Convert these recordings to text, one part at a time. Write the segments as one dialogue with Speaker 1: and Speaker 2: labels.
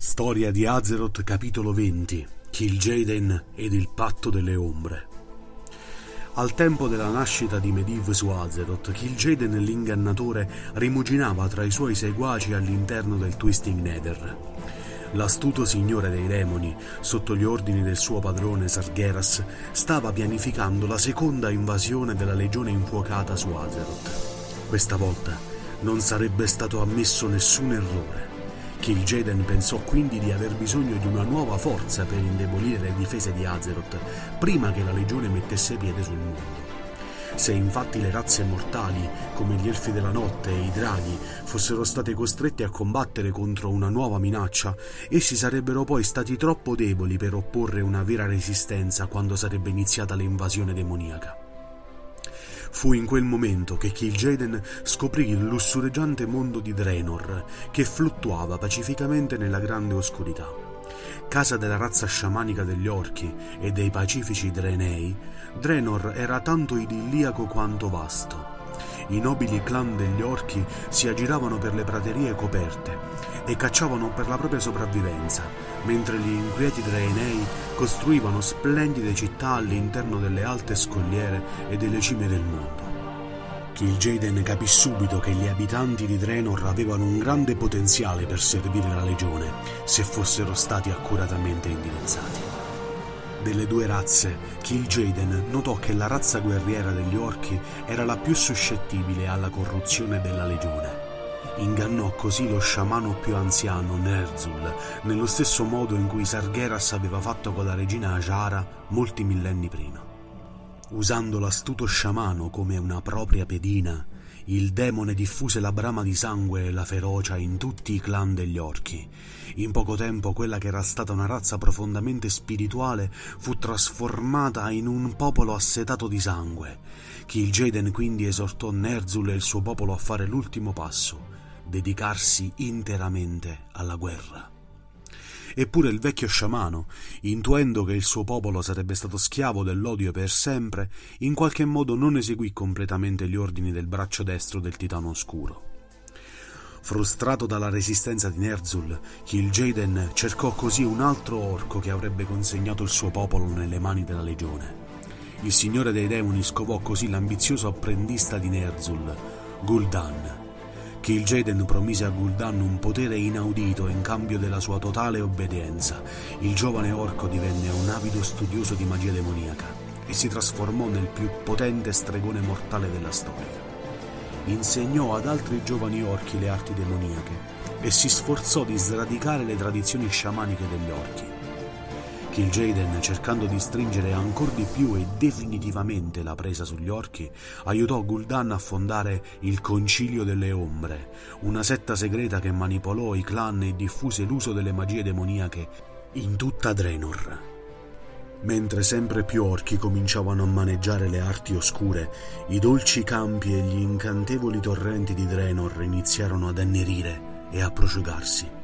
Speaker 1: Storia di Azeroth capitolo 20 Kil'jaeden ed il patto delle ombre Al tempo della nascita di Medivh su Azeroth, Kil'jaeden l'ingannatore rimuginava tra i suoi seguaci all'interno del Twisting Nether. L'astuto signore dei demoni, sotto gli ordini del suo padrone Sargeras, stava pianificando la seconda invasione della legione infuocata su Azeroth. Questa volta non sarebbe stato ammesso nessun errore. Kil'jaeden pensò quindi di aver bisogno di una nuova forza per indebolire le difese di Azeroth prima che la legione mettesse piede sul mondo. Se infatti le razze mortali, come gli elfi della notte e i draghi, fossero state costrette a combattere contro una nuova minaccia, essi sarebbero poi stati troppo deboli per opporre una vera resistenza quando sarebbe iniziata l'invasione demoniaca. Fu in quel momento che Kil'jaeden scoprì il lussureggiante mondo di Draenor, che fluttuava pacificamente nella grande oscurità. Casa della razza sciamanica degli orchi e dei pacifici Draenei, Draenor era tanto idilliaco quanto vasto. I nobili clan degli orchi si aggiravano per le praterie coperte e cacciavano per la propria sopravvivenza, mentre gli inquieti Draenei costruivano splendide città all'interno delle alte scogliere e delle cime del mondo. Kil'jaeden capì subito che gli abitanti di Draenor avevano un grande potenziale per servire la legione, se fossero stati accuratamente indirizzati. Delle due razze, Kil'jaeden notò che la razza guerriera degli orchi era la più suscettibile alla corruzione della legione Ingannò così lo sciamano più anziano, Nerzul, nello stesso modo in cui Sargeras aveva fatto con la regina Ajara molti millenni prima. Usando l'astuto sciamano come una propria pedina, il demone diffuse la brama di sangue e la ferocia in tutti i clan degli orchi. In poco tempo quella che era stata una razza profondamente spirituale fu trasformata in un popolo assetato di sangue. Kil'jaeden quindi esortò Nerzul e il suo popolo a fare l'ultimo passo, dedicarsi interamente alla guerra. Eppure il vecchio sciamano, intuendo che il suo popolo sarebbe stato schiavo dell'odio per sempre, in qualche modo non eseguì completamente gli ordini del braccio destro del titano oscuro. Frustrato dalla resistenza di Nerzul, Kil'jaeden cercò così un altro orco che avrebbe consegnato il suo popolo nelle mani della legione. Il signore dei demoni scovò così l'ambizioso apprendista di Nerzul, Gul'dan, Kil'jaeden promise a Gul'dan un potere inaudito in cambio della sua totale obbedienza. Il giovane orco divenne un avido studioso di magia demoniaca e si trasformò nel più potente stregone mortale della storia. Insegnò ad altri giovani orchi le arti demoniache e si sforzò di sradicare le tradizioni sciamaniche degli orchi. Kil'jaeden, cercando di stringere ancora di più e definitivamente la presa sugli orchi, aiutò Gul'dan a fondare il Concilio delle Ombre, una setta segreta che manipolò i clan e diffuse l'uso delle magie demoniache in tutta Draenor. Mentre sempre più orchi cominciavano a maneggiare le arti oscure, i dolci campi e gli incantevoli torrenti di Draenor iniziarono ad annerire e a prosciugarsi.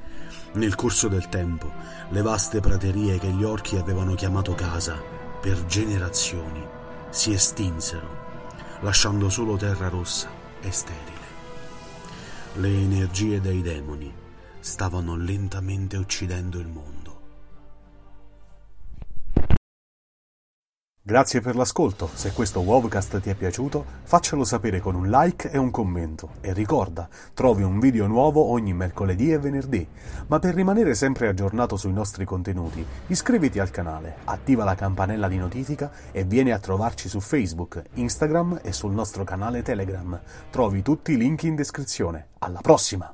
Speaker 1: Nel corso del tempo, le vaste praterie che gli orchi avevano chiamato casa per generazioni si estinsero, lasciando solo terra rossa e sterile. Le energie dei demoni stavano lentamente uccidendo il mondo.
Speaker 2: Grazie per l'ascolto, se questo Wovcast ti è piaciuto faccelo sapere con un like e un commento e ricorda, trovi un video nuovo ogni mercoledì e venerdì, ma per rimanere sempre aggiornato sui nostri contenuti iscriviti al canale, attiva la campanella di notifica e vieni a trovarci su Facebook, Instagram e sul nostro canale Telegram. Trovi tutti i link in descrizione. Alla prossima!